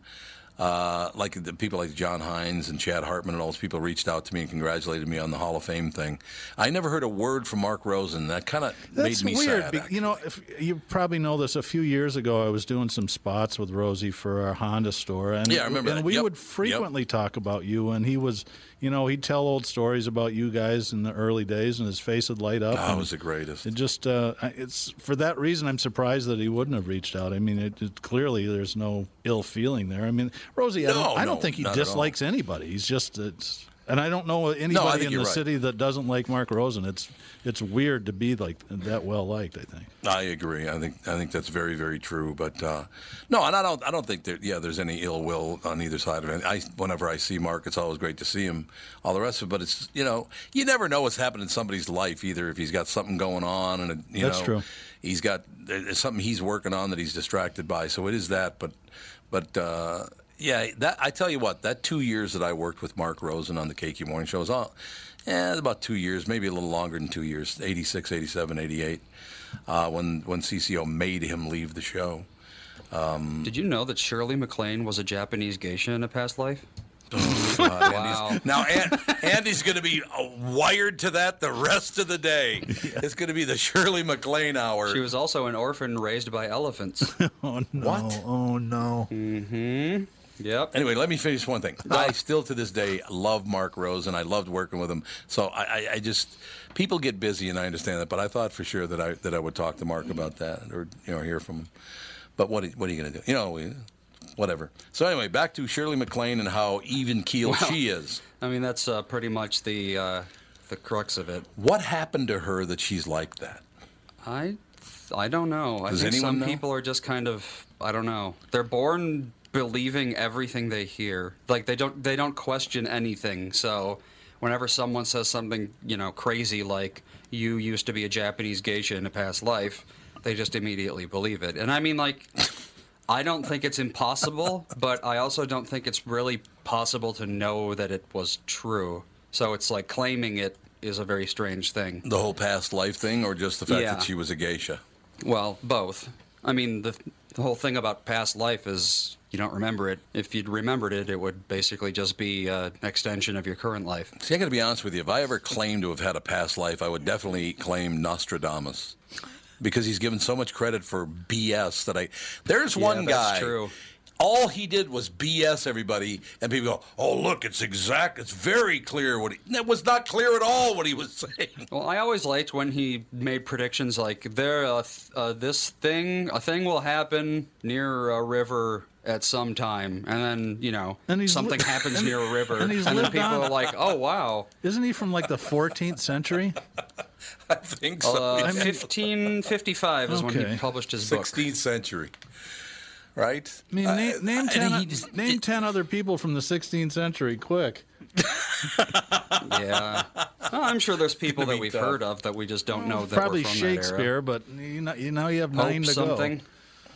Uh, like the people like John Hines and Chad Hartman and all those people reached out to me and congratulated me on the Hall of Fame thing. I never heard a word from Mark Rosen. That kind of made me weird. sad. be- you know, if you probably know this. A few years ago, I was doing some spots with Rosie for our Honda store, and Yeah, I remember and that. we Yep. would Yep. frequently talk about you. And he was, you know, he'd tell old stories about you guys in the early days, and his face would light up. And was the greatest. It just, uh, it's for that reason. I'm surprised that he wouldn't have reached out. I mean, it, it clearly there's no ill feeling there. I mean, Rosie, I don't, I don't think he not at all. dislikes anybody. He's just, it's, and I don't know anybody think in the right. city that doesn't like Mark Rosen. It's, it's weird to be like that well liked. I think. I agree. I think I think that's very very true. But uh, no, and I don't I don't think that yeah there's any ill will on either side of it. I whenever I see Mark, it's always great to see him. All the rest of it, but it's you know you never know what's happening in somebody's life either. If he's got something going on and it, you That's know true. he's got something he's working on that he's distracted by. So it is that. But but. Uh, yeah, that I tell you what, that two years that I worked with Mark Rosen on the KQ Morning Show was all, yeah, about two years, maybe a little longer than two years, 86, 87, 88, uh, when, when CCO made him leave the show. Did you know that Shirley MacLaine was a Japanese geisha in a past life? God, Wow. Andy's, now, An- Andy's going to be uh, wired to that the rest of the day. It's going to be the Shirley MacLaine hour. She was also an orphan raised by elephants. Oh no! What? Oh no! Yep. Anyway, let me finish one thing. I still to this day love Mark Rose, and I loved working with him. So I, I, I just people get busy, and I understand that. But I thought for sure that I that I would talk to Mark about that, or you know, hear from him. But what what are you going to do? You know, we- whatever. So anyway, back to Shirley MacLaine and how even keel she is. I mean, that's uh, pretty much the uh, the crux of it. What happened to her that she's like that? I I don't know. I Does think anyone some know? people are just kind of I don't know. They're born believing everything they hear. Like they don't they don't question anything. So whenever someone says something, you know, crazy like you used to be a Japanese geisha in a past life, they just immediately believe it. And I mean like I don't think it's impossible, but I also don't think it's really possible to know that it was true. So it's like claiming it is a very strange thing. The whole past life thing, or just the fact Yeah. that she was a geisha? Well, both. I mean, the, the whole thing about past life is you don't remember it. If you'd remembered it, it would basically just be uh, an extension of your current life. See, I got to be honest with you. If I ever claimed to have had a past life, I would definitely claim Nostradamus because he's given so much credit for BS that I. There's Yeah, one that's guy. true. All he did was BS everybody, and people go, "Oh, look, it's exact. It's very clear what he." That was not clear at all what he was saying. Well, I always liked when he made predictions like there, uh, th- uh, this thing, a thing will happen near a river at some time, and then you know And something li- happens and- near a river, and he's then people on- are like, "Oh wow." Isn't he from like the 14th century? I think so. Uh, I 1555 is when he published his book. 16th century, right? I mean, name, name ten. just- name ten other people from the 16th century, quick. Yeah, Well, I'm sure there's people that we've tough. heard of that we just don't know that Probably were from that era. Shakespeare, but you know, you now you have Pope nine to something. go.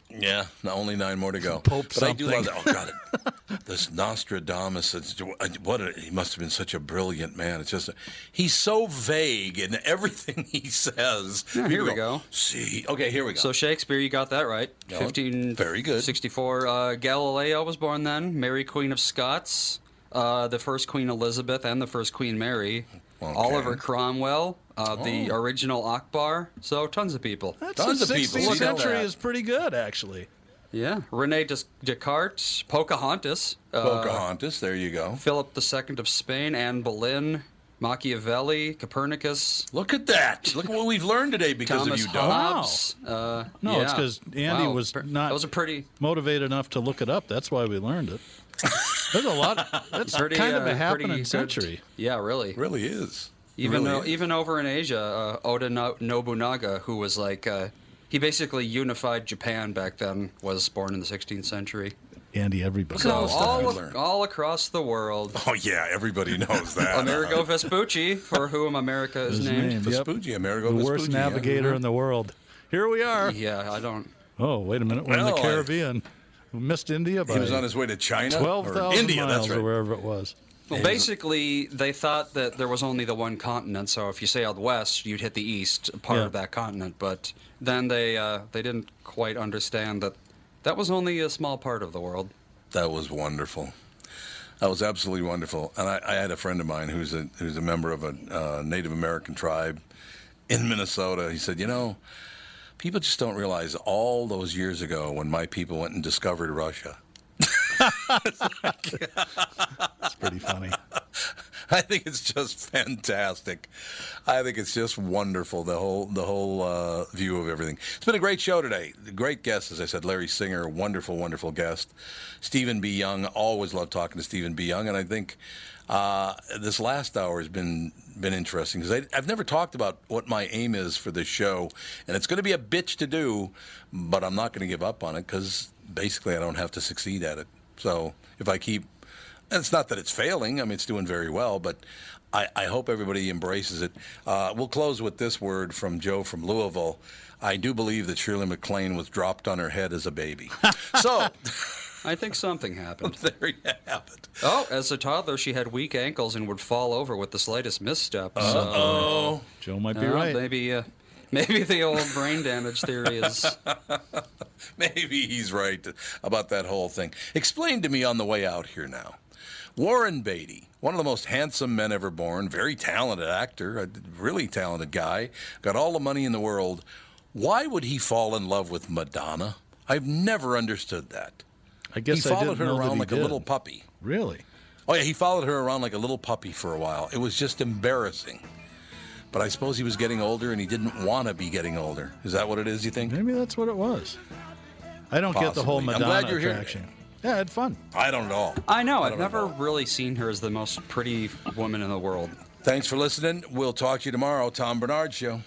Yeah, no, only nine more to go. Pope but I do love something. that. Oh God, this Nostradamus. It's, what a, he must have been such a brilliant man. It's just he's so vague in everything he says. Yeah, here People we go. See, okay, here we go. So Shakespeare, you got that right. No, 15, very good. 64. Uh, Galileo was born then. Mary, Queen of Scots. Uh, the first Queen Elizabeth and the first Queen Mary. Okay. Oliver Cromwell. Uh, The original Akbar. So tons of people. That's Tons the of people. 16th Look at century that. is pretty good, actually. Yeah. Rene Des- Descartes. Pocahontas. Uh, Pocahontas. There you go. Philip II of Spain. Anne Boleyn. Machiavelli. Copernicus. Look at that. Look at what we've learned today because Thomas of you, Doug. Hobbes. Uh, No, it's because Andy Wow, was not- That was a pretty. Motivated enough to look it up. That's why we learned it. There's a lot. That's Pretty, kind of uh, a happening pretty good- century. Yeah, really. Really is. Even really though, is. even over in Asia, uh, Oda no- Nobunaga, who was like uh, he basically unified Japan back then, was born in the 16th century. Andy, everybody. Look at all the So stuff all, we ac- learned. all across the world, Oh yeah, everybody knows that. Amerigo Vespucci, for whom America is His named. name, yep. Vespucci, Amerigo the Vespucci. worst yeah. navigator in the world. Here we are. Yeah, I don't. Oh, wait a minute. We're in the Caribbean. We missed India by He was on his way to China. twelve or thousand India. miles That's right. or wherever it was. Well, basically, they thought that there was only the one continent. So if you sailed west, you'd hit the east part Yeah. of that continent. But then they uh, they didn't quite understand that that was only a small part of the world. That was wonderful. That was absolutely wonderful. And I, I had a friend of mine who's a who's a member of a uh, Native American tribe in Minnesota. He said, you know, people just don't realize all those years ago when my people went and discovered Russia. It's pretty funny. I think it's just fantastic. I think it's just wonderful the whole the whole uh, view of everything. It's been a great show today. Great guest, as I said, Larry Singer, wonderful, wonderful guest. Stephen B. Young, always love talking to Stephen B. Young, and I think uh, this last hour has been been interesting because I've never talked about what my aim is for this show, and it's going to be a bitch to do, but I'm not going to give up on it because basically I don't have to succeed at it. So if I keep and it's not that it's failing. I mean, it's doing very well, but I, I hope everybody embraces it. Uh, we'll close with this word from Joe from Louisville. I do believe that Shirley MacLaine was dropped on her head as a baby. so I think something happened. there you have it. Oh, as a toddler, she had weak ankles and would fall over with the slightest misstep. So, Oh, Joe might be uh, right. Maybe, uh, maybe the old brain damage theory is. maybe he's right about that whole thing. Explain to me on the way out here now. Warren Beatty, one of the most handsome men ever born, very talented actor, a really talented guy, got all the money in the world. Why would he fall in love with Madonna? I've never understood that. I guess he followed didn't her around he like a little puppy. Really? Oh yeah, he followed her around like a little puppy for a while. It was just embarrassing. But I suppose he was getting older and he didn't want to be getting older. Is that what it is, you think? Maybe that's what it was. I don't get the whole Possibly. I'm Madonna glad you're here attraction. Yeah, I had fun. I don't know. I know. I've don't never know. really seen her as the most pretty woman in the world. Thanks for listening. We'll talk to you tomorrow. Tom Barnard Show.